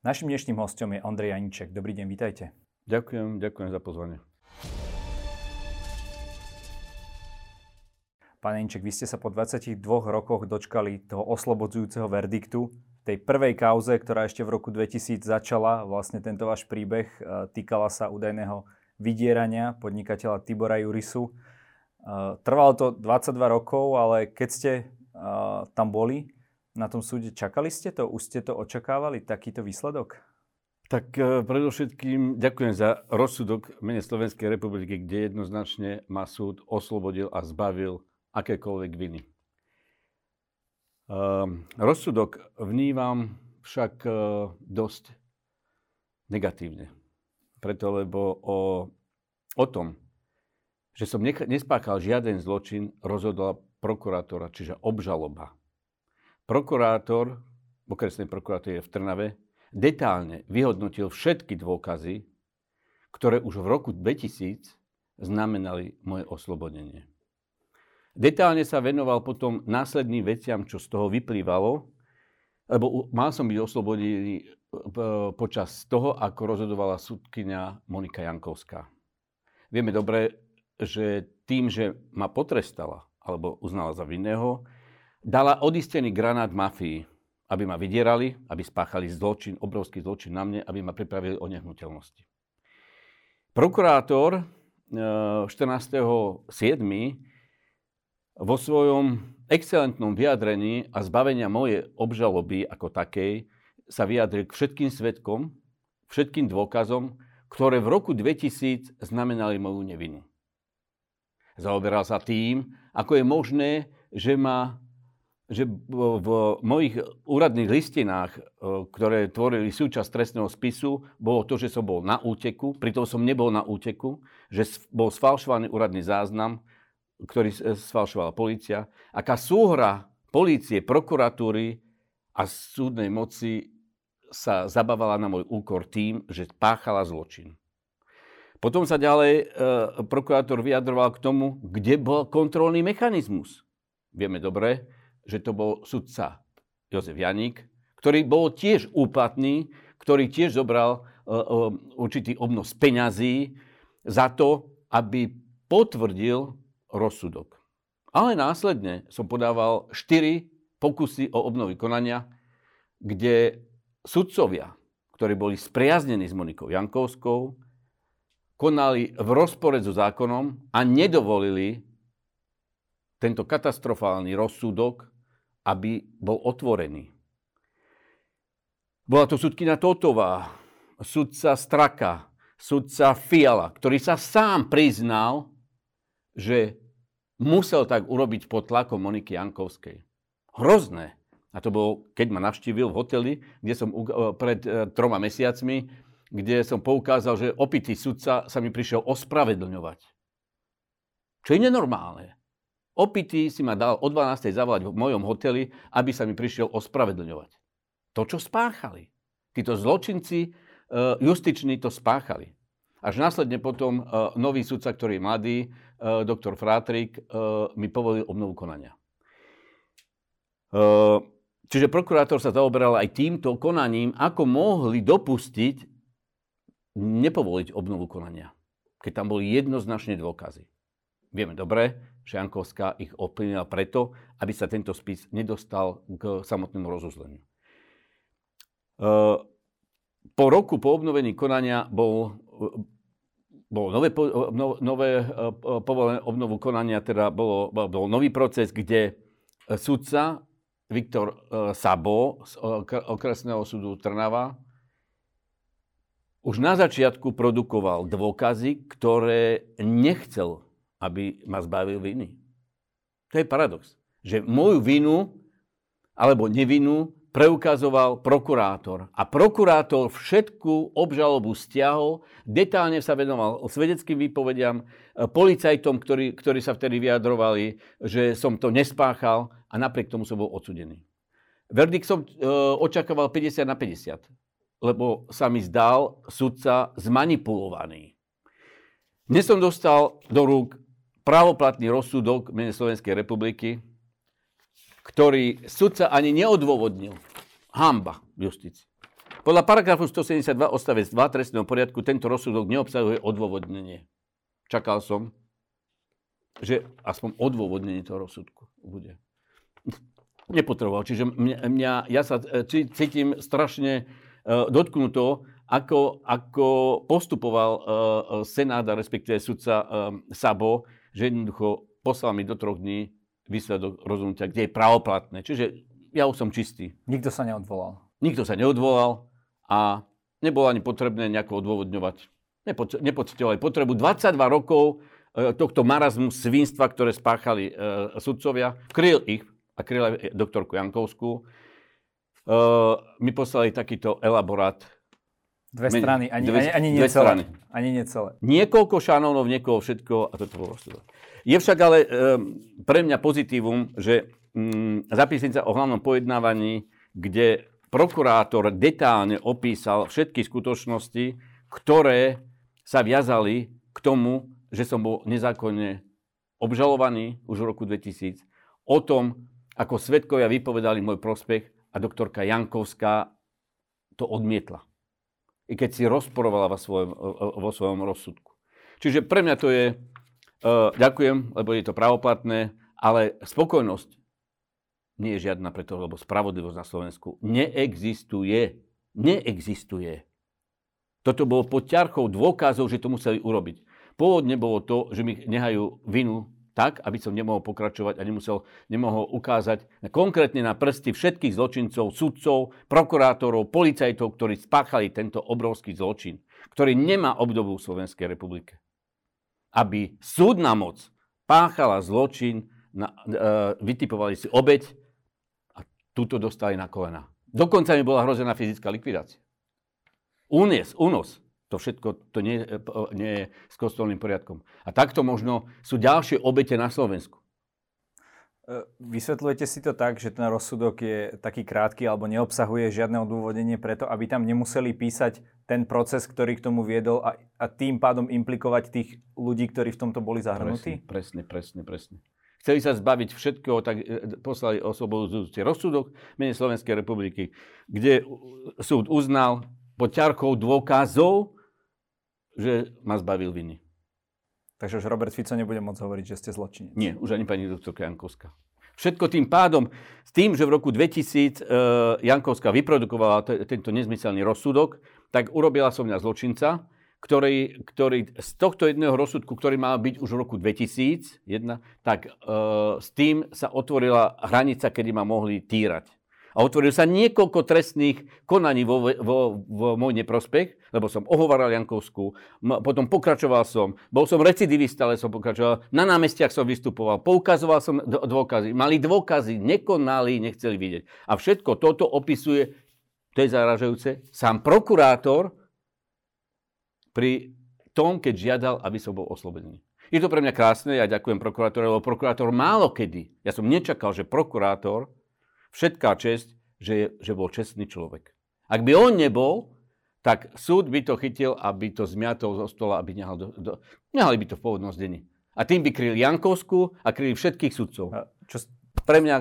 Našim dnešným hostom je Ondrej Janiček. Dobrý deň, vítajte. Ďakujem, ďakujem za pozvanie. Pán Janiček, vy ste sa po 22 rokoch dočkali toho oslobodzujúceho verdiktu. V tej prvej kauze, ktorá ešte v roku 2000 začala, vlastne tento váš príbeh e, týkala sa údajného vydierania podnikateľa Tibora Jurisu. E, trvalo to 22 rokov, ale keď ste e, tam boli, na tom súde. Čakali ste to? Už ste to očakávali, takýto výsledok? Tak e, predovšetkým ďakujem za rozsudok v mene Slovenskej republiky, kde jednoznačne ma súd oslobodil a zbavil akékoľvek viny. E, rozsudok vnímam však e, dosť negatívne. Preto, lebo o, o tom, že som nespáchal žiaden zločin, rozhodla prokurátora, čiže obžaloba prokurátor okresnej prokuratúre v Trnave detálne vyhodnotil všetky dôkazy, ktoré už v roku 2000 znamenali moje oslobodenie. Detálne sa venoval potom následným veciam, čo z toho vyplývalo, lebo mal som byť oslobodený e, počas toho, ako rozhodovala súdkynia Monika Jankovská. Vieme dobre, že tým, že ma potrestala alebo uznala za vinného, dala odistený granát mafii, aby ma vydierali, aby spáchali zločin, obrovský zločin na mne, aby ma pripravili o nehnuteľnosti. Prokurátor 14.7. Eh, vo svojom excelentnom vyjadrení a zbavenia mojej obžaloby ako takej sa vyjadril k všetkým svetkom, všetkým dôkazom, ktoré v roku 2000 znamenali moju nevinu. Zaoberal sa tým, ako je možné, že ma že v mojich úradných listinách, e, ktoré tvorili súčasť trestného spisu, bolo to, že som bol na úteku, pritom som nebol na úteku, že bol sfalšovaný úradný záznam, ktorý sfalšovala policia. Aká súhra polície, prokuratúry a súdnej moci sa zabávala na môj úkor tým, že páchala zločin. Potom sa ďalej e, prokurátor vyjadroval k tomu, kde bol kontrolný mechanizmus. Vieme dobre, že to bol sudca Jozef Janík, ktorý bol tiež úplatný, ktorý tiež zobral uh, uh, určitý obnos peňazí za to, aby potvrdil rozsudok. Ale následne som podával štyri pokusy o obnovy konania, kde sudcovia, ktorí boli spriaznení s Monikou Jankovskou, konali v rozpore so zákonom a nedovolili tento katastrofálny rozsudok aby bol otvorený. Bola to sudkina Totová, sudca Straka, sudca Fiala, ktorý sa sám priznal, že musel tak urobiť pod tlakom Moniky Jankovskej. Hrozné. A to bolo, keď ma navštívil v hoteli, kde som pred e, troma mesiacmi, kde som poukázal, že opitý sudca sa mi prišiel ospravedlňovať. Čo je nenormálne. Opitý si ma dal o 12. zavolať v mojom hoteli, aby sa mi prišiel ospravedlňovať. To, čo spáchali. Títo zločinci e, justiční to spáchali. Až následne potom e, nový sudca, ktorý je mladý, e, doktor Frátrik, mi povolil obnovu konania. Čiže prokurátor sa zaoberal aj týmto konaním, ako mohli dopustiť nepovoliť obnovu konania, keď tam boli jednoznačne dôkazy. Vieme dobre, že Jankovská ich ovplyvnila preto, aby sa tento spis nedostal k samotnému rozuzleniu. E, po roku po obnovení konania bol, bol nové, nové e, povolené obnovu konania, teda bolo, bol nový proces, kde sudca Viktor e, Sabo z okresného súdu Trnava už na začiatku produkoval dôkazy, ktoré nechcel aby ma zbavil viny. To je paradox. Že moju vinu alebo nevinu preukazoval prokurátor. A prokurátor všetku obžalobu stiahol, detálne sa venoval svedeckým výpovediam, e, policajtom, ktorí, ktorí sa vtedy vyjadrovali, že som to nespáchal a napriek tomu som bol odsudený. Verdikt som e, očakával 50 na 50, lebo sa mi zdal sudca zmanipulovaný. Dnes som dostal do rúk právoplatný rozsudok mene Slovenskej republiky, ktorý sudca ani neodôvodnil. Hamba justícii. Podľa paragrafu 172 odstavec 2 trestného poriadku tento rozsudok neobsahuje odôvodnenie. Čakal som, že aspoň odôvodnenie toho rozsudku bude. Nepotreboval. Čiže mňa, mňa, ja sa e, cítim strašne uh, dotknuto, ako, ako postupoval uh, Senát a respektíve sudca uh, Sabo, že jednoducho poslal mi do troch dní výsledok rozhodnutia, kde je pravoplatné. Čiže ja už som čistý. Nikto sa neodvolal. Nikto sa neodvolal a nebolo ani potrebné nejako odôvodňovať. Nepocitovali potrebu. 22 rokov e, tohto marazmu svinstva, ktoré spáchali e, sudcovia. Kryl ich a kryl aj doktorku Jankovskú. E, mi poslali takýto elaborát. Dve strany, ani, dve, ani, ani, nie celé. strany. ani nie celé. Niekoľko šanónov, niekoho všetko a toto bolo Je však ale e, pre mňa pozitívum, že mm, zapisnica o hlavnom pojednávaní, kde prokurátor detálne opísal všetky skutočnosti, ktoré sa viazali k tomu, že som bol nezákonne obžalovaný už v roku 2000, o tom, ako svetkovia vypovedali môj prospech a doktorka Jankovská to odmietla. I keď si rozporovala vo svojom, vo svojom rozsudku. Čiže pre mňa to je, uh, ďakujem, lebo je to pravoplatné, ale spokojnosť nie je žiadna preto, lebo spravodlivosť na Slovensku neexistuje. Neexistuje. Toto bolo pod ťarchou dôkazov, že to museli urobiť. Pôvodne bolo to, že mi nehajú vinu tak, aby som nemohol pokračovať a nemusel, nemohol ukázať konkrétne na prsty všetkých zločincov, sudcov, prokurátorov, policajtov, ktorí spáchali tento obrovský zločin, ktorý nemá obdobu v Slovenskej republike. Aby súdna moc páchala zločin, na, e, vytipovali si obeď, túto dostali na kolena. Dokonca mi bola hrozená fyzická likvidácia. Únies, únos, to všetko to nie, nie je s kostolným poriadkom. A takto možno sú ďalšie obete na Slovensku. E, vysvetľujete si to tak, že ten rozsudok je taký krátky alebo neobsahuje žiadne odôvodnenie preto, aby tam nemuseli písať ten proces, ktorý k tomu viedol a, a tým pádom implikovať tých ľudí, ktorí v tomto boli zahrnutí? Presne, presne, presne. presne. Chceli sa zbaviť všetkého, tak e, poslali oslobodzujúci rozsudok mene Slovenskej republiky, kde súd uznal pod ťarkou dôkazov, že ma zbavil viny. Takže už Robert Fico nebude môcť hovoriť, že ste zločinec. Nie, už ani pani doktorka Jankovská. Všetko tým pádom, s tým, že v roku 2000 e, Jankovská vyprodukovala t- tento nezmyselný rozsudok, tak urobila som mňa zločinca, ktorý, ktorý z tohto jedného rozsudku, ktorý mal byť už v roku 2001, tak e, s tým sa otvorila hranica, kedy ma mohli týrať. A otvoril sa niekoľko trestných konaní vo, vo, vo môj neprospech, lebo som ohovaral Jankovskú, potom pokračoval som, bol som recidivista, ale som pokračoval, na námestiach som vystupoval, poukazoval som dôkazy, mali dôkazy, nekonali, nechceli vidieť. A všetko toto opisuje, to je zaražajúce, sám prokurátor, pri tom, keď žiadal, aby som bol oslobodený. Je to pre mňa krásne, ja ďakujem prokurátorovi, lebo prokurátor málo kedy, ja som nečakal, že prokurátor, všetká česť, že, je, že bol čestný človek. Ak by on nebol, tak súd by to chytil, aby to zmiatol zo stola, aby nehal, do, do, nehali by to v pôvodnom zdení. A tým by kryli Jankovskú a kryli všetkých sudcov. Čo pre mňa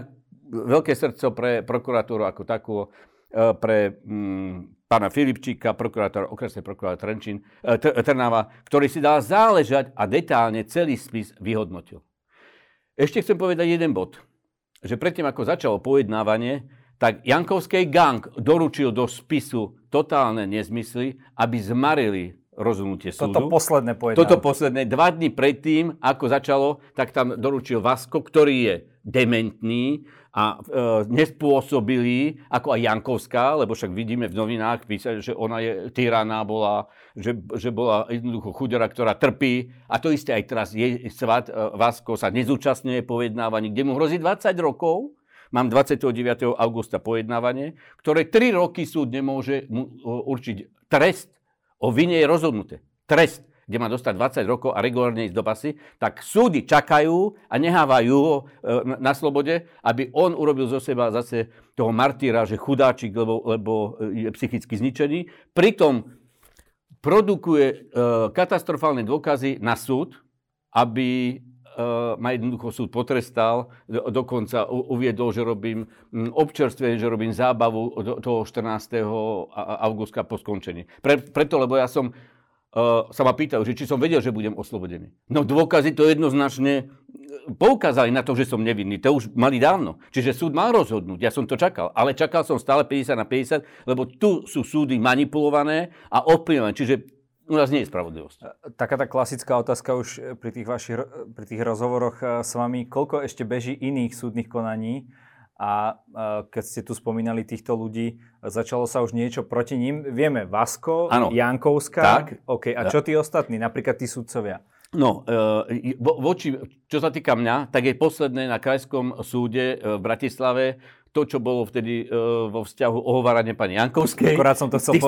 veľké srdce pre prokuratúru ako takú, e, pre mm, pána Filipčíka, prokurátor, okresný prokurátor Trenčín, e, Trnava, ktorý si dal záležať a detálne celý spis vyhodnotil. Ešte chcem povedať jeden bod, že predtým, ako začalo pojednávanie, tak Jankovský gang doručil do spisu totálne nezmysly, aby zmarili rozhodnutie súdu. Toto posledné pojednávanie. Toto posledné. Dva dny predtým, ako začalo, tak tam doručil Vasko, ktorý je dementný a e, nespôsobili, ako aj Jankovská, lebo však vidíme v novinách písať, že ona je tyraná bola, že, že bola jednoducho chudera, ktorá trpí. A to isté aj teraz je, Svat e, Vasko sa nezúčastňuje pojednávaní, kde mu hrozí 20 rokov. Mám 29. augusta pojednávanie, ktoré 3 roky súd nemôže mu určiť trest. O vine je rozhodnuté. Trest kde má dostať 20 rokov a regulárne ísť do basy, tak súdy čakajú a nehávajú e, na slobode, aby on urobil zo seba zase toho martýra, že chudáčik, lebo, lebo e, je psychicky zničený. Pritom produkuje e, katastrofálne dôkazy na súd, aby ma jednoducho súd potrestal, dokonca uviedol, že robím občerstvenie, že robím zábavu toho 14. augusta po skončení. Pre, preto, lebo ja som uh, sa ma pýtajú, že či som vedel, že budem oslobodený. No dôkazy to jednoznačne poukázali na to, že som nevinný. To už mali dávno. Čiže súd mal rozhodnúť. Ja som to čakal. Ale čakal som stále 50 na 50, lebo tu sú súdy manipulované a ovplyvňované. Čiže u nás nie je spravodlivosť. Taká tá klasická otázka už pri tých, vašich, pri tých rozhovoroch s vami. Koľko ešte beží iných súdnych konaní? A keď ste tu spomínali týchto ľudí, začalo sa už niečo proti ním. Vieme, Vasko, ano. Jankovská. Tak. Okay. A čo tí ostatní, napríklad tí sudcovia? No, e, voči, čo sa týka mňa, tak je posledné na Krajskom súde v Bratislave to, čo bolo vtedy e, vo vzťahu ohovárania pani Jankovskej. Akorát som to chcel Tých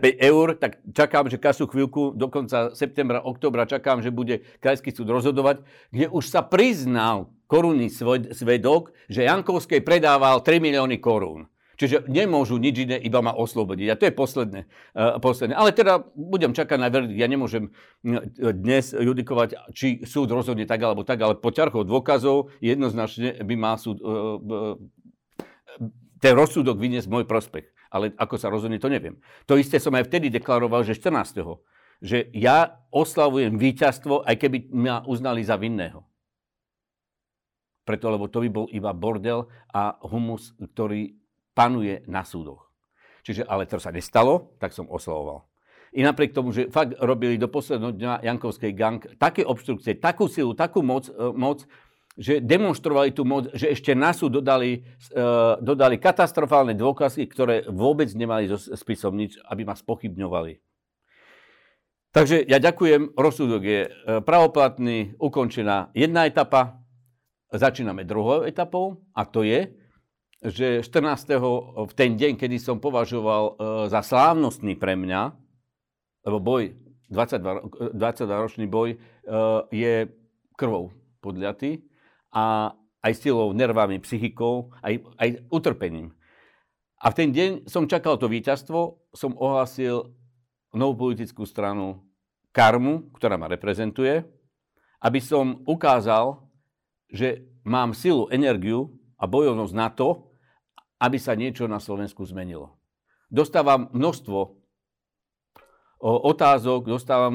165 eur, tak čakám, že kasú chvíľku, do konca septembra, oktobra čakám, že bude Krajský súd rozhodovať, kde už sa priznal korunný svedok, že Jankovskej predával 3 milióny korún. Čiže nemôžu nič iné, iba ma oslobodiť. A to je posledné. Uh, posledné. Ale teda budem čakať na verdikt. Ja nemôžem dnes judikovať, či súd rozhodne tak alebo tak, ale po ťarchou dôkazov jednoznačne by mal súd uh, ten rozsudok vyniesť môj prospech. Ale ako sa rozhodne, to neviem. To isté som aj vtedy deklaroval, že 14. Že ja oslavujem víťazstvo, aj keby ma uznali za vinného. Preto, lebo to by bol iba bordel a humus, ktorý panuje na súdoch. Čiže, ale to sa nestalo, tak som oslavoval. I napriek tomu, že fakt robili do posledného dňa Jankovskej gang také obštrukcie, takú silu, takú moc, e, moc že demonstrovali tú moc, že ešte na súd dodali, uh, dodali katastrofálne dôkazy, ktoré vôbec nemali so spisom nič, aby ma spochybňovali. Takže ja ďakujem, rozsudok je uh, pravoplatný, ukončená jedna etapa, začíname druhou etapou a to je, že 14. v ten deň, kedy som považoval uh, za slávnostný pre mňa, lebo boj, 22, 22 ročný boj uh, je krvou podľatý, a aj silou, nervami, psychikou, aj, aj utrpením. A v ten deň som čakal to víťazstvo, som ohlasil novú politickú stranu Karmu, ktorá ma reprezentuje, aby som ukázal, že mám silu, energiu a bojovnosť na to, aby sa niečo na Slovensku zmenilo. Dostávam množstvo otázok, dostávam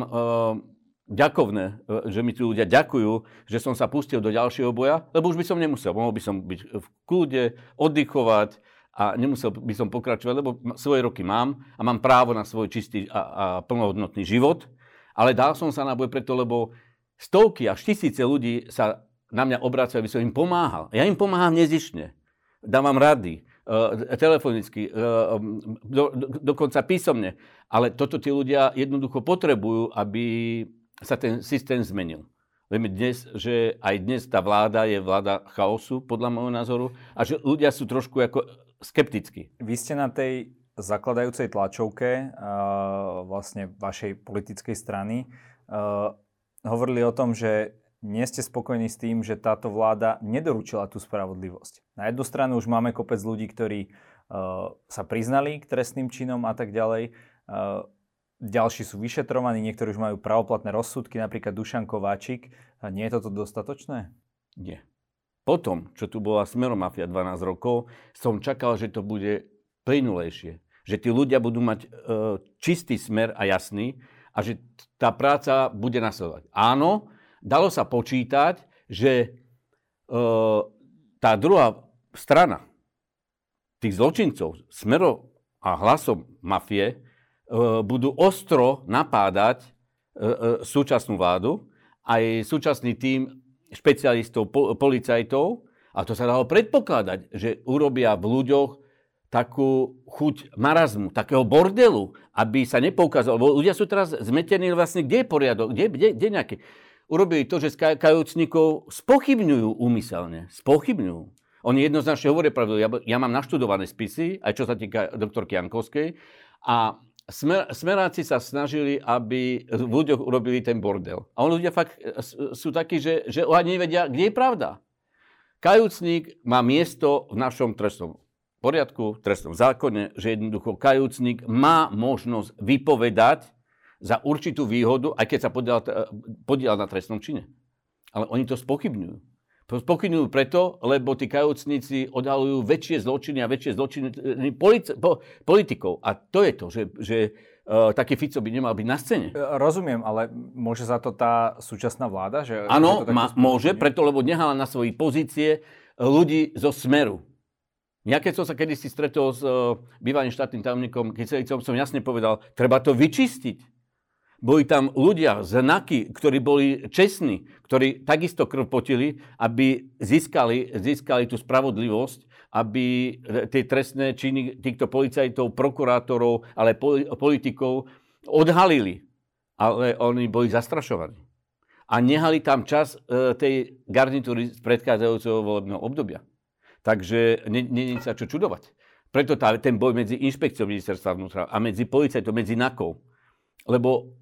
ďakovné, e, že mi tí ľudia ďakujú, že som sa pustil do ďalšieho boja, lebo už by som nemusel. Mohol by som byť v kľude, oddychovať a nemusel by som pokračovať, lebo svoje roky mám a mám právo na svoj čistý a, a plnohodnotný život. Ale dal som sa na boj preto, lebo stovky až tisíce ľudí sa na mňa obracajú, aby som im pomáhal. Ja im pomáham nezišne. Dávam rady, e, telefonicky, e, do, do, dokonca písomne. Ale toto tí ľudia jednoducho potrebujú, aby sa ten systém zmenil. Vieme dnes, že aj dnes tá vláda je vláda chaosu, podľa môjho názoru, a že ľudia sú trošku ako skeptickí. Vy ste na tej zakladajúcej tlačovke uh, vlastne vašej politickej strany uh, hovorili o tom, že nie ste spokojní s tým, že táto vláda nedoručila tú spravodlivosť. Na jednu stranu už máme kopec ľudí, ktorí uh, sa priznali k trestným činom a tak ďalej. Uh, ďalší sú vyšetrovaní, niektorí už majú pravoplatné rozsudky, napríklad Dušan Kováčik. A nie je toto dostatočné? Nie. Potom, čo tu bola Smeromafia 12 rokov, som čakal, že to bude plynulejšie. Že tí ľudia budú mať e, čistý smer a jasný a že tá práca bude nasledovať. Áno, dalo sa počítať, že e, tá druhá strana tých zločincov, smero a hlasom mafie, budú ostro napádať e, e, súčasnú vládu, aj súčasný tým špecialistov, policajtov, a to sa dalo predpokladať, že urobia v ľuďoch takú chuť marazmu, takého bordelu, aby sa nepoukázalo. Lebo ľudia sú teraz zmetení vlastne, kde je poriadok, kde, kde, kde nejaký. Urobili to, že kajúcnikov spochybňujú úmyselne. Spochybňujú. Oni jednoznačne hovoria pravdu. Ja, ja mám naštudované spisy, aj čo sa týka doktorky Jankovskej. A Smer, smeráci sa snažili, aby v ľuďoch urobili ten bordel. A oni ľudia fakt e, sú takí, že, že ani nevedia, kde je pravda. Kajúcnik má miesto v našom trestnom poriadku, trestnom zákone, že jednoducho kajúcnik má možnosť vypovedať za určitú výhodu, aj keď sa podiela, podiela na trestnom čine. Ale oni to spochybňujú. Spochybňujú preto, lebo tí kajúcnici odhalujú väčšie zločiny a väčšie zločiny polic- po, politikov. A to je to, že, že uh, taký Fico by nemal byť na scéne. Rozumiem, ale môže za to tá súčasná vláda? Áno, môže, preto, lebo nehala na svoji pozície ľudí zo Smeru. Ja keď som sa kedysi stretol s uh, bývalým štátnym tajomníkom Kyselicom, som jasne povedal, treba to vyčistiť. Boli tam ľudia, znaky, ktorí boli čestní, ktorí takisto krv potili, aby získali, získali tú spravodlivosť, aby tie trestné činy týchto policajtov, prokurátorov, ale politikov odhalili. Ale oni boli zastrašovaní. A nehali tam čas uh, tej garnitúry z predchádzajúceho volebného obdobia. Takže není sa čo čudovať. Preto tá, ten boj medzi inšpekciou ministerstva vnútra a medzi policajtom, medzi NAKou, lebo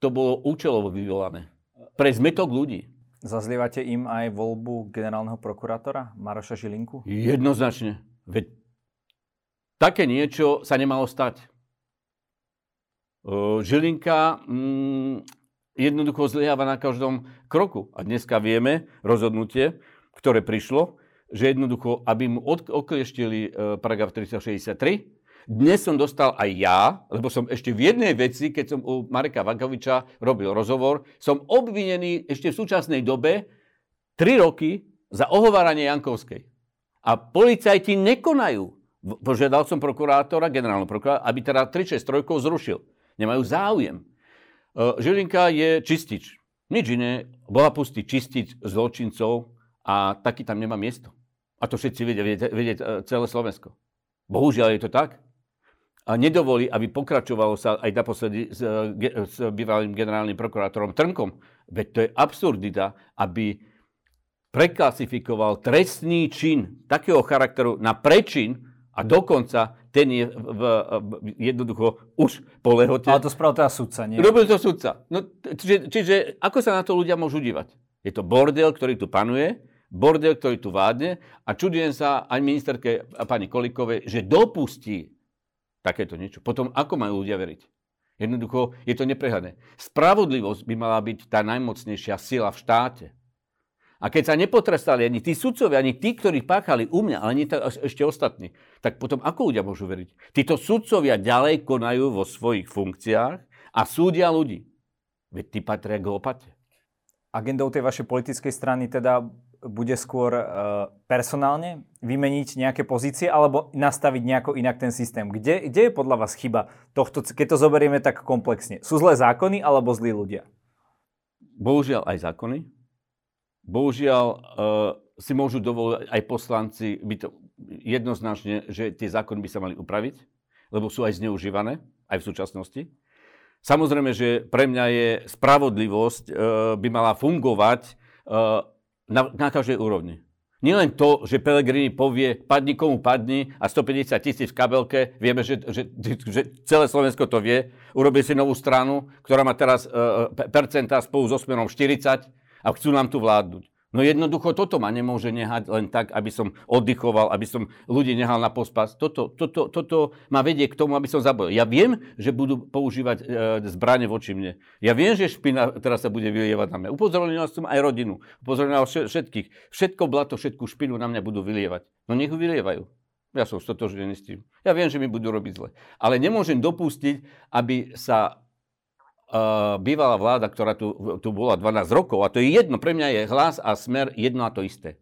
to bolo účelovo vyvolané. Pre zmetok ľudí. Zazlievate im aj voľbu generálneho prokurátora Maroša Žilinku? Jednoznačne. Veď také niečo sa nemalo stať. Žilinka mm, jednoducho zlyháva na každom kroku. A dneska vieme rozhodnutie, ktoré prišlo, že jednoducho, aby mu oklieštili e, paragraf 363, dnes som dostal aj ja, lebo som ešte v jednej veci, keď som u Mareka Vagoviča robil rozhovor, som obvinený ešte v súčasnej dobe 3 roky za ohováranie Jankovskej. A policajti nekonajú. Požiadal som prokurátora, generálneho prokurátora, aby teda 363 zrušil. Nemajú záujem. E, Žilinka je čistič. Nič iné. Bola pustý čistiť zločincov a taký tam nemá miesto. A to všetci vedia, vedieť e, celé Slovensko. Bohužiaľ je to tak. A nedovolí, aby pokračovalo sa aj naposledy s, e, s bývalým generálnym prokurátorom Trnkom. Veď to je absurdita, aby preklasifikoval trestný čin takého charakteru na prečin a dokonca ten je v, v, jednoducho už po lehote. Ale to spravil teda sudca, nie? Robil to sudca. No, čiže, čiže ako sa na to ľudia môžu dívať? Je to bordel, ktorý tu panuje bordel, ktorý tu vládne a čudujem sa aj ministerke pani Kolikovej, že dopustí takéto niečo. Potom ako majú ľudia veriť? Jednoducho je to neprehľadné. Spravodlivosť by mala byť tá najmocnejšia sila v štáte. A keď sa nepotrestali ani tí sudcovia, ani tí, ktorí páchali u mňa, ale nie ešte ostatní, tak potom ako ľudia môžu veriť? Títo sudcovia ďalej konajú vo svojich funkciách a súdia ľudí. Veď tí patria k lopate. Agendou tej vašej politickej strany teda bude skôr uh, personálne vymeniť nejaké pozície alebo nastaviť nejako inak ten systém? Kde, kde je podľa vás chyba tohto, keď to zoberieme tak komplexne? Sú zlé zákony alebo zlí ľudia? Bohužiaľ aj zákony. Bohužiaľ uh, si môžu dovoliť aj poslanci byť to jednoznačne, že tie zákony by sa mali upraviť, lebo sú aj zneužívané, aj v súčasnosti. Samozrejme, že pre mňa je spravodlivosť, uh, by mala fungovať uh, na, na každej úrovni. Nielen to, že Pelegrini povie, padni komu padni a 150 tisíc v kabelke, vieme, že, že, že celé Slovensko to vie, urobí si novú stranu, ktorá má teraz uh, percentá spolu so smerom 40 a chcú nám tu vládnuť. No jednoducho toto ma nemôže nehať len tak, aby som oddychoval, aby som ľudí nehal na pospas. Toto, toto, toto ma vedie k tomu, aby som zabil. Ja viem, že budú používať e, zbranie voči mne. Ja viem, že špina teraz sa bude vylievať na mňa. Upozornil som aj rodinu. Upozornil všetkých. Všetko blato, všetku špinu na mňa budú vylievať. No nech ju vylievajú. Ja som stotožnený s tým. Ja viem, že mi budú robiť zle. Ale nemôžem dopustiť, aby sa bývalá vláda, ktorá tu, tu bola 12 rokov, a to je jedno, pre mňa je hlas a smer jedno a to isté.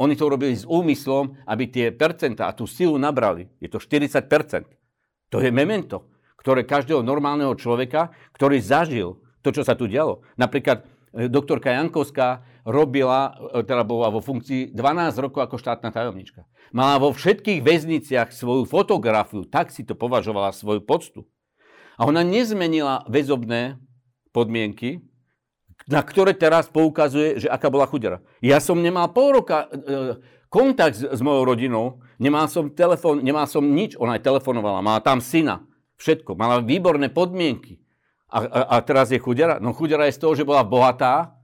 Oni to robili s úmyslom, aby tie percentá a tú silu nabrali. Je to 40%. To je memento, ktoré každého normálneho človeka, ktorý zažil to, čo sa tu dialo. Napríklad e, doktorka Jankovská robila, e, teda bola vo funkcii 12 rokov ako štátna tajomnička. Mala vo všetkých väzniciach svoju fotografiu, tak si to považovala svoju poctu. A ona nezmenila väzobné podmienky, na ktoré teraz poukazuje, že aká bola chudera. Ja som nemal pol roka e, kontakt s, s mojou rodinou, nemal som telefón, nemal som nič, ona aj telefonovala, mala tam syna, všetko, mala výborné podmienky. A, a, a teraz je chudera? No chudera je z toho, že bola bohatá,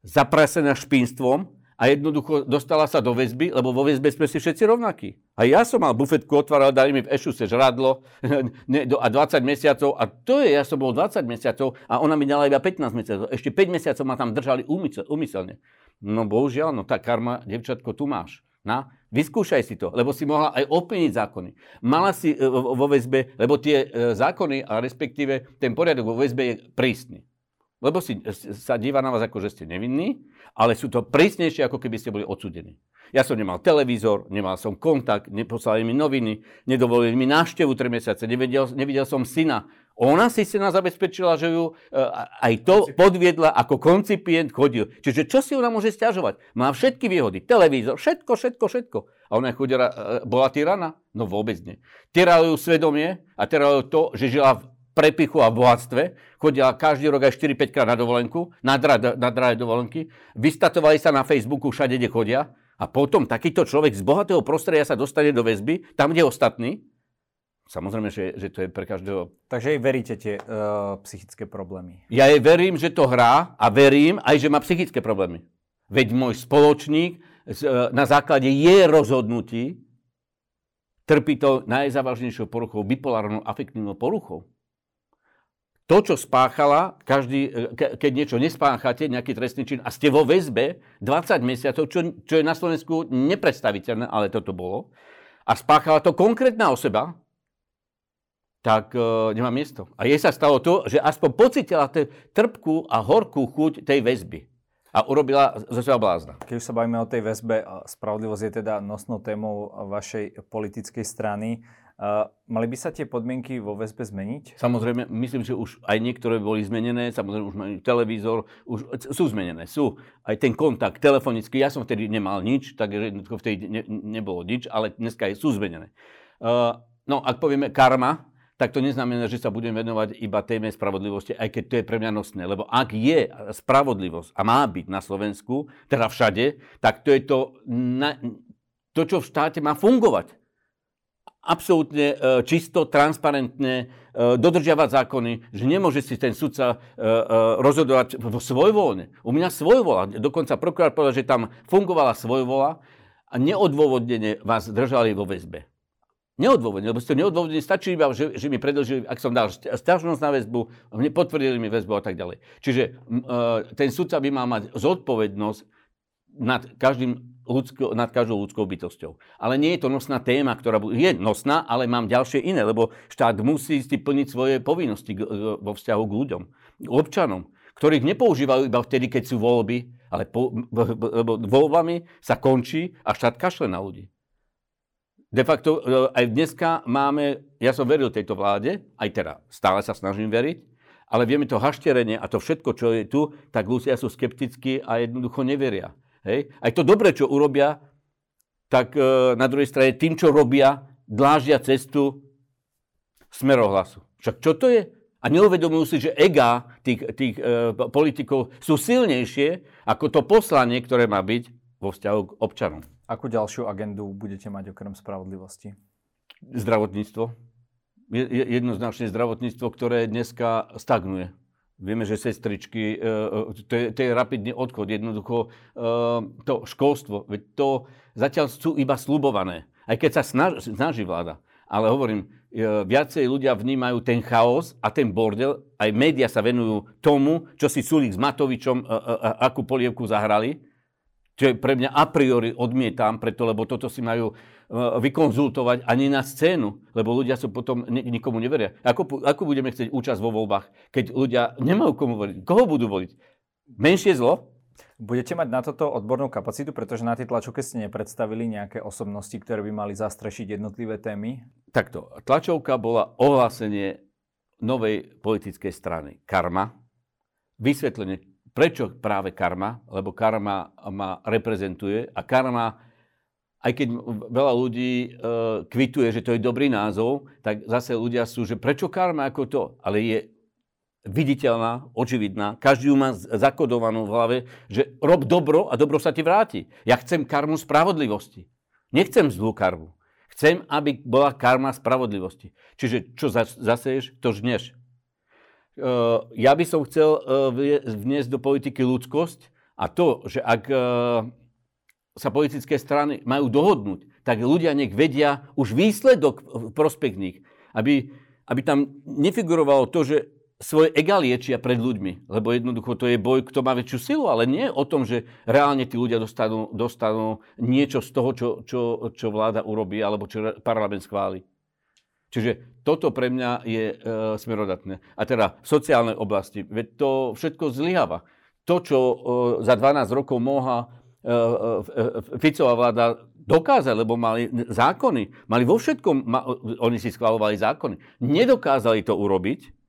zaprasená špinstvom a jednoducho dostala sa do väzby, lebo vo väzbe sme si všetci rovnakí. A ja som mal bufetku, otváral, dali mi v ešuse žradlo a 20 mesiacov a to je, ja som bol 20 mesiacov a ona mi dala iba 15 mesiacov. Ešte 5 mesiacov ma tam držali umyselne. No bohužiaľ, no tá karma, devčatko, tu máš. Na, vyskúšaj si to, lebo si mohla aj ovplyvniť zákony. Mala si e, vo väzbe, lebo tie e, zákony a respektíve ten poriadok vo väzbe je prísny. Lebo si, sa díva na vás ako, že ste nevinní, ale sú to prísnejšie, ako keby ste boli odsudení. Ja som nemal televízor, nemal som kontakt, neposlali mi noviny, nedovolili mi návštevu 3 mesiace, nevidel, nevidel som syna. Ona si syna zabezpečila, že ju e, aj to podviedla, ako koncipient chodil. Čiže čo si ona môže stiažovať? Má všetky výhody, televízor, všetko, všetko, všetko. A ona chodila, e, bola tyrana? No vôbec nie. Tyralo ju svedomie a tyralo to, že žila v prepichu a bohatstve, chodila každý rok aj 4-5 krát na dovolenku, na, dra, na drahé dovolenky, vystatovali sa na Facebooku všade, kde chodia a potom takýto človek z bohatého prostredia sa dostane do väzby, tam, kde je ostatný. Samozrejme, že, že to je pre každého... Takže jej veríte tie uh, psychické problémy? Ja jej verím, že to hrá a verím aj, že má psychické problémy. Veď môj spoločník uh, na základe jej rozhodnutí trpí to najzávažnejšou poruchou, bipolárnou afektívnou poruchou to, čo spáchala, každý, ke, keď niečo nespáchate, nejaký trestný čin a ste vo väzbe 20 mesiacov, čo, čo je na Slovensku nepredstaviteľné, ale toto bolo, a spáchala to konkrétna osoba, tak e, nemá miesto. A jej sa stalo to, že aspoň pocitila tú trpkú a horkú chuť tej väzby. A urobila zo seba blázna. Keď už sa bavíme o tej väzbe, spravodlivosť je teda nosnou témou vašej politickej strany. Mali by sa tie podmienky vo väzbe zmeniť? Samozrejme, myslím, že už aj niektoré boli zmenené, samozrejme už majú televízor, už sú zmenené, sú. Aj ten kontakt telefonický, ja som vtedy nemal nič, takže vtedy ne, nebolo nič, ale dneska sú zmenené. Uh, no, ak povieme karma, tak to neznamená, že sa budem venovať iba téme spravodlivosti, aj keď to je pre mňa nosné. Lebo ak je spravodlivosť a má byť na Slovensku, teda všade, tak to je to, na, to čo v štáte má fungovať absolútne e, čisto, transparentne e, dodržiavať zákony, že nemôže si ten sudca e, rozhodovať vo svojvoľne. U mňa svojvola, dokonca prokurár povedal, že tam fungovala svojvola a neodôvodnene vás držali vo väzbe. Neodôvodne, lebo ste neodôvodne, stačí iba, že, že mi predlžili, ak som dal stiažnosť na väzbu, potvrdili mi väzbu a tak ďalej. Čiže ten sudca by mal mať zodpovednosť nad každým ľudsko, nad každou ľudskou bytosťou. Ale nie je to nosná téma, ktorá je nosná, ale mám ďalšie iné, lebo štát musí si plniť svoje povinnosti vo vzťahu k ľuďom, občanom, ktorých nepoužívajú iba vtedy, keď sú voľby, ale po, lebo voľbami sa končí a štát kašle na ľudí. De facto e, aj dneska máme, ja som veril tejto vláde, aj teda stále sa snažím veriť, ale vieme to hašterenie a to všetko, čo je tu, tak ľudia sú skeptickí a jednoducho neveria. Hej? Aj to dobre, čo urobia, tak e, na druhej strane tým, čo robia, dlážia cestu smerohlasu. Však čo to je? A neuvedomujú si, že ega tých, tých e, politikov sú silnejšie ako to poslanie, ktoré má byť vo vzťahu k občanom. Akú ďalšiu agendu budete mať okrem spravodlivosti? Zdravotníctvo. Jednoznačne zdravotníctvo, ktoré dneska stagnuje. Vieme, že sestričky, e, e, to je, to je rapidný odchod. Jednoducho e, to školstvo, to zatiaľ sú iba slubované. Aj keď sa snaží, snaží vláda. Ale hovorím, viacej ľudia vnímajú ten chaos a ten bordel. Aj médiá sa venujú tomu, čo si Sulik s Matovičom, akú polievku zahrali. Čo je pre mňa a priori odmietam, preto, lebo toto si majú vykonzultovať ani na scénu, lebo ľudia sú potom nikomu neveria. Ako, ako budeme chcieť účasť vo voľbách, keď ľudia nemajú komu voliť? Koho budú voliť? Menšie zlo? Budete mať na toto odbornú kapacitu, pretože na tej tlačovke ste nepredstavili nejaké osobnosti, ktoré by mali zastrešiť jednotlivé témy? Takto. Tlačovka bola ohlásenie novej politickej strany Karma. Vysvetlenie, prečo práve Karma, lebo Karma ma reprezentuje a Karma aj keď veľa ľudí e, kvituje, že to je dobrý názov, tak zase ľudia sú, že prečo karma ako to? Ale je viditeľná, očividná, každý ju má zakodovanú v hlave, že rob dobro a dobro sa ti vráti. Ja chcem karmu spravodlivosti. Nechcem zlú karmu. Chcem, aby bola karma spravodlivosti. Čiže čo zaseješ, to žneš. E, ja by som chcel e, vniesť do politiky ľudskosť a to, že ak e, sa politické strany majú dohodnúť, tak ľudia nech vedia už výsledok v prospech nich. Aby, aby tam nefigurovalo to, že svoje ega liečia pred ľuďmi. Lebo jednoducho to je boj, kto má väčšiu silu, ale nie o tom, že reálne tí ľudia dostanú, dostanú niečo z toho, čo, čo, čo vláda urobí alebo čo parlament schváli. Čiže toto pre mňa je e, smerodatné. A teda v sociálnej oblasti, veď to všetko zlyháva. To, čo e, za 12 rokov mohla Ficová vláda dokázať, lebo mali zákony, mali vo všetkom, ma, oni si schvalovali zákony, nedokázali to urobiť,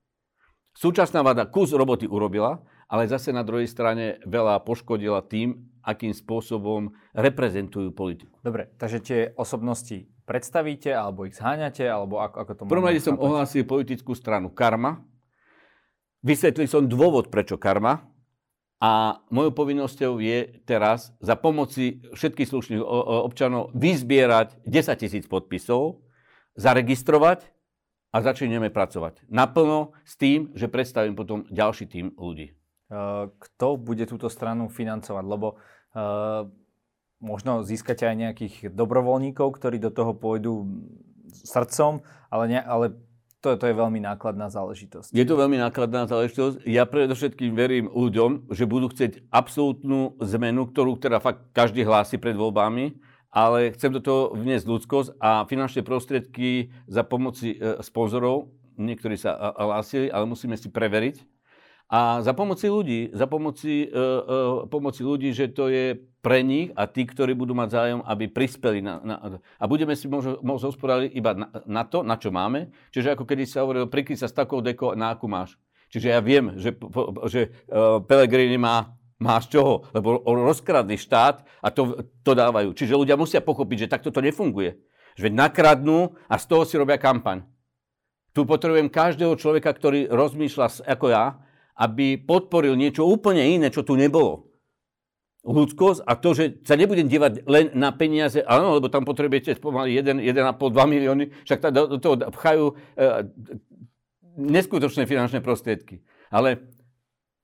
Súčasná vláda kus roboty urobila, ale zase na druhej strane veľa poškodila tým, akým spôsobom reprezentujú politiku. Dobre, takže tie osobnosti predstavíte, alebo ich zháňate, alebo ako, ako to? Prvom rade som ohlásil politickú stranu Karma. Vysvetlil som dôvod, prečo Karma. A mojou povinnosťou je teraz za pomoci všetkých slušných občanov vyzbierať 10 tisíc podpisov, zaregistrovať a začneme pracovať naplno s tým, že predstavím potom ďalší tým ľudí. Kto bude túto stranu financovať? Lebo uh, možno získate aj nejakých dobrovoľníkov, ktorí do toho pôjdu srdcom, ale, ne, ale to, to je veľmi nákladná záležitosť. Je to veľmi nákladná záležitosť. Ja predovšetkým verím ľuďom, že budú chcieť absolútnu zmenu, ktorú teda fakt každý hlási pred voľbami ale chcem do toho vniesť ľudskosť a finančné prostriedky za pomoci e, sponzorov, niektorí sa hlásili, ale musíme si preveriť. A za pomoci ľudí, za pomoci, e, e, pomoci ľudí, že to je pre nich a tí, ktorí budú mať zájom, aby prispeli. Na, na, a budeme si môcť hospodáriť iba na, na to, na čo máme. Čiže ako kedy sa hovorilo, prikryť sa s takou deko, na akú máš. Čiže ja viem, že, že uh, Pelegrini má Máš čoho? Lebo rozkradli štát a to, to dávajú. Čiže ľudia musia pochopiť, že takto to nefunguje. Že nakradnú a z toho si robia kampaň. Tu potrebujem každého človeka, ktorý rozmýšľa ako ja, aby podporil niečo úplne iné, čo tu nebolo. Ľudskosť a to, že sa nebudem dívať len na peniaze, áno, lebo tam potrebujete pomaly 1,5-2 milióny, však do toho pchajú e, neskutočné finančné prostriedky. Ale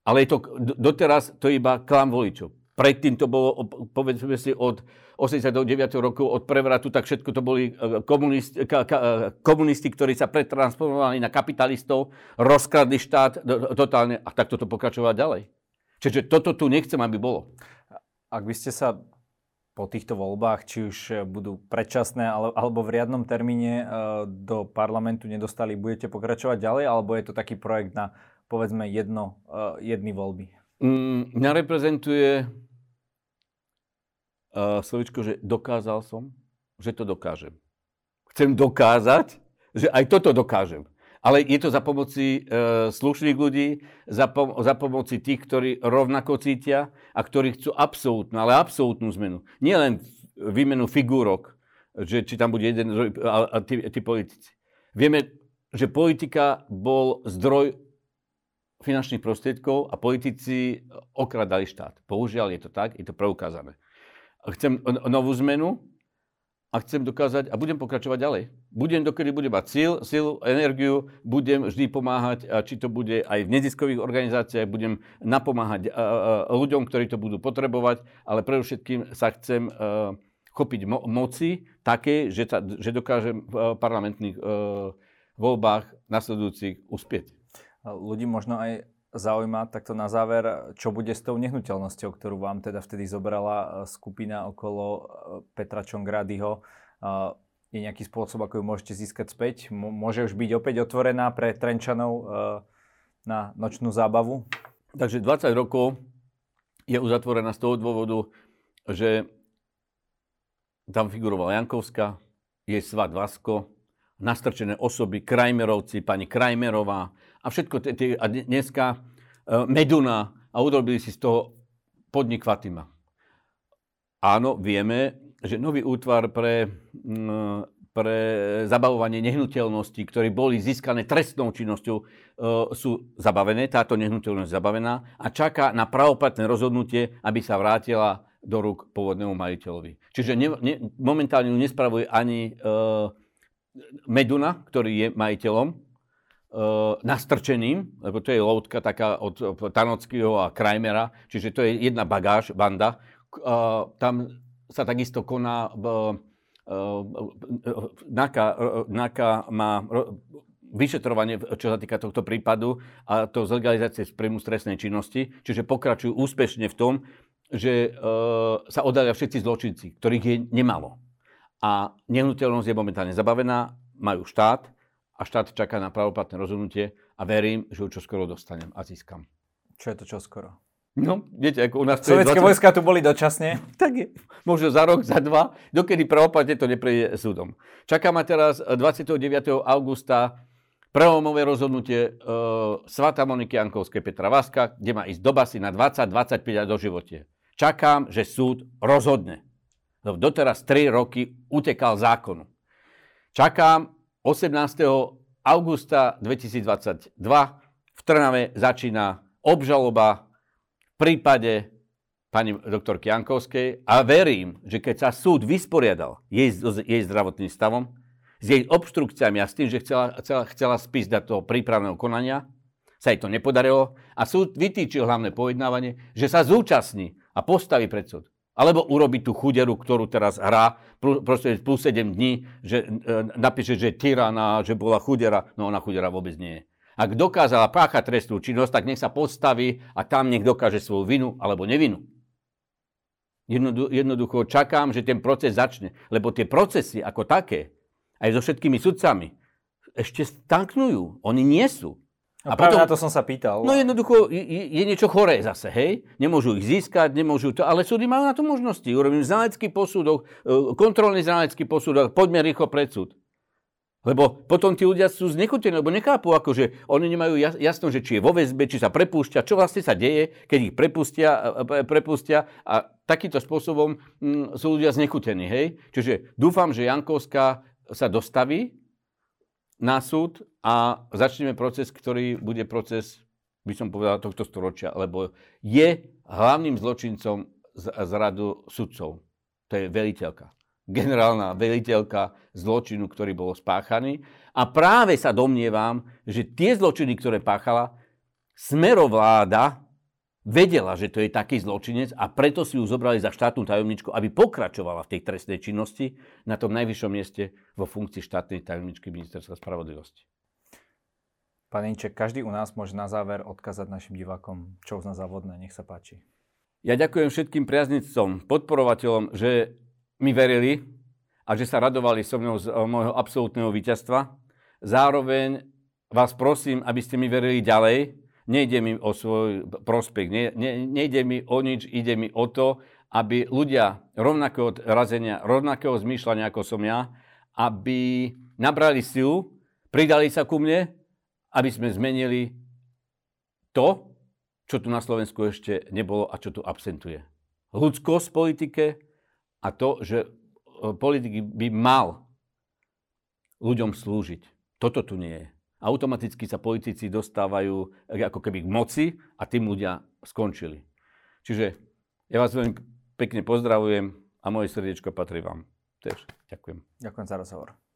ale to, doteraz to je iba klam voličov. Predtým to bolo, povedzme si, od 89. rokov, od prevratu, tak všetko to boli e, komunisti, e, komunisti ktorí sa pretransformovali na kapitalistov, rozkradli štát totálne a tak toto pokračovať ďalej. Čiže toto tu nechcem, aby bolo. Ak by ste sa po týchto voľbách, či už budú predčasné alebo v riadnom termíne e, do parlamentu nedostali, budete pokračovať ďalej, alebo je to taký projekt na povedzme jedno, uh, jedny voľby? Mm, mňa reprezentuje uh, slovičko, že dokázal som, že to dokážem. Chcem dokázať, že aj toto dokážem. Ale je to za pomoci e, slušných ľudí, za, pom- za pomoci tých, ktorí rovnako cítia a ktorí chcú absolútnu, ale absolútnu zmenu. Nie len výmenu figúrok, že či tam bude jeden a, a tí, tí politici. Vieme, že politika bol zdroj finančných prostriedkov a politici okradali štát. Bohužiaľ je to tak, je to preukázané. Chcem novú zmenu a chcem dokázať a budem pokračovať ďalej. Budem, dokedy budem mať sil, silu, energiu, budem vždy pomáhať, či to bude aj v neziskových organizáciách, budem napomáhať ľuďom, ktorí to budú potrebovať, ale predovšetkým sa chcem chopiť mo- moci také, že, ta, že dokážem v parlamentných voľbách nasledujúcich uspieť ľudí možno aj zaujíma takto na záver, čo bude s tou nehnuteľnosťou, ktorú vám teda vtedy zobrala e, skupina okolo e, Petra Čongrádyho. E, je nejaký spôsob, ako ju môžete získať späť? Môže už byť opäť otvorená pre Trenčanov na nočnú zábavu? Takže 20 rokov je uzatvorená z toho dôvodu, že tam figurovala Jankovská, jej svat Vasko, nastrčené osoby, Krajmerovci, pani Krajmerová, a všetko, t- t- a dneska uh, Meduna a urobili si z toho podnik Fatima. Áno, vieme, že nový útvar pre, um, pre zabavovanie nehnuteľností, ktoré boli získané trestnou činnosťou, uh, sú zabavené, táto nehnuteľnosť zabavená a čaká na pravoplatné rozhodnutie, aby sa vrátila do rúk pôvodnému majiteľovi. Čiže ne, ne, momentálne ju nespravuje ani uh, Meduna, ktorý je majiteľom, uh, nastrčeným, lebo to je loutka taká od Tanockého a Krajmera, čiže to je jedna bagáž, banda. Uh, tam sa takisto koná v, NAKA, NAKA má vyšetrovanie, čo sa týka tohto prípadu a to z legalizácie z príjmu stresnej činnosti, čiže pokračujú úspešne v tom, že e, sa oddalia všetci zločinci, ktorých je nemalo. A nehnuteľnosť je momentálne zabavená, majú štát a štát čaká na pravoplatné rozhodnutie a verím, že ho čoskoro dostanem a získam. Čo je to čoskoro? No, viete, ako u nás... Sovietské 20... vojska tu boli dočasne. tak je. Možno za rok, za dva, dokedy pravoplatne to neprejde súdom. Čaká ma teraz 29. augusta prelomové rozhodnutie e, Svata Moniky Jankovskej Petra Vaska, kde má ísť do basy na 20-25 a do živote. Čakám, že súd rozhodne. Lebo doteraz 3 roky utekal zákonu. Čakám 18. augusta 2022 v Trnave začína obžaloba prípade pani doktorky Jankovskej a verím, že keď sa súd vysporiadal jej, jej zdravotným stavom, s jej obštrukciami a s tým, že chcela, chcela, chcela spis do toho prípravného konania, sa jej to nepodarilo a súd vytýčil hlavné pojednávanie, že sa zúčastní a postaví pred súd. Alebo urobi tú chuderu, ktorú teraz hrá, proste plus 7 dní, že e, napíše, že tyrana, že bola chudera, no ona chudera vôbec nie je. Ak dokázala páchať trestnú činnosť, tak nech sa postaví a tam nech dokáže svoju vinu alebo nevinu. Jednoducho čakám, že ten proces začne. Lebo tie procesy ako také aj so všetkými sudcami, ešte stanknujú. Oni nie sú. A, a potom, na to som sa pýtal. No jednoducho je, je niečo choré zase, hej? Nemôžu ich získať, nemôžu to, ale súdy majú na to možnosti. Urobím znalecký posudok, e, kontrolný znalecký posudok, poďme rýchlo pred súd. Lebo potom tí ľudia sú znechutení, lebo nechápu, akože oni nemajú jasno, že či je vo väzbe, či sa prepúšťa, čo vlastne sa deje, keď ich prepustia, e, prepustia a takýmto spôsobom mm, sú ľudia znechutení, hej? Čiže dúfam, že Jankovská sa dostaví na súd a začneme proces, ktorý bude proces, by som povedal, tohto storočia, lebo je hlavným zločincom z, z radu sudcov. To je veliteľka. Generálna veliteľka zločinu, ktorý bol spáchaný. A práve sa domnievam, že tie zločiny, ktoré páchala, smerovláda vedela, že to je taký zločinec a preto si ju zobrali za štátnu tajomničku, aby pokračovala v tej trestnej činnosti na tom najvyššom mieste vo funkcii štátnej tajomničky ministerstva spravodlivosti. Pán Inček, každý u nás môže na záver odkázať našim divákom, čo uzná závodné. Nech sa páči. Ja ďakujem všetkým priaznicom, podporovateľom, že mi verili a že sa radovali so mnou z môjho absolútneho víťazstva. Zároveň vás prosím, aby ste mi verili ďalej, nejde mi o svoj prospech, ne, ne, nejde mi o nič, ide mi o to, aby ľudia rovnakého razenia, rovnakého zmýšľania ako som ja, aby nabrali silu, pridali sa ku mne, aby sme zmenili to, čo tu na Slovensku ešte nebolo a čo tu absentuje. Ľudskosť v politike a to, že e, politik by mal ľuďom slúžiť. Toto tu nie je automaticky sa politici dostávajú ako keby k moci a tým ľudia skončili. Čiže ja vás veľmi pekne pozdravujem a moje srdiečko patrí vám. Tež. Ďakujem. Ďakujem za rozhovor.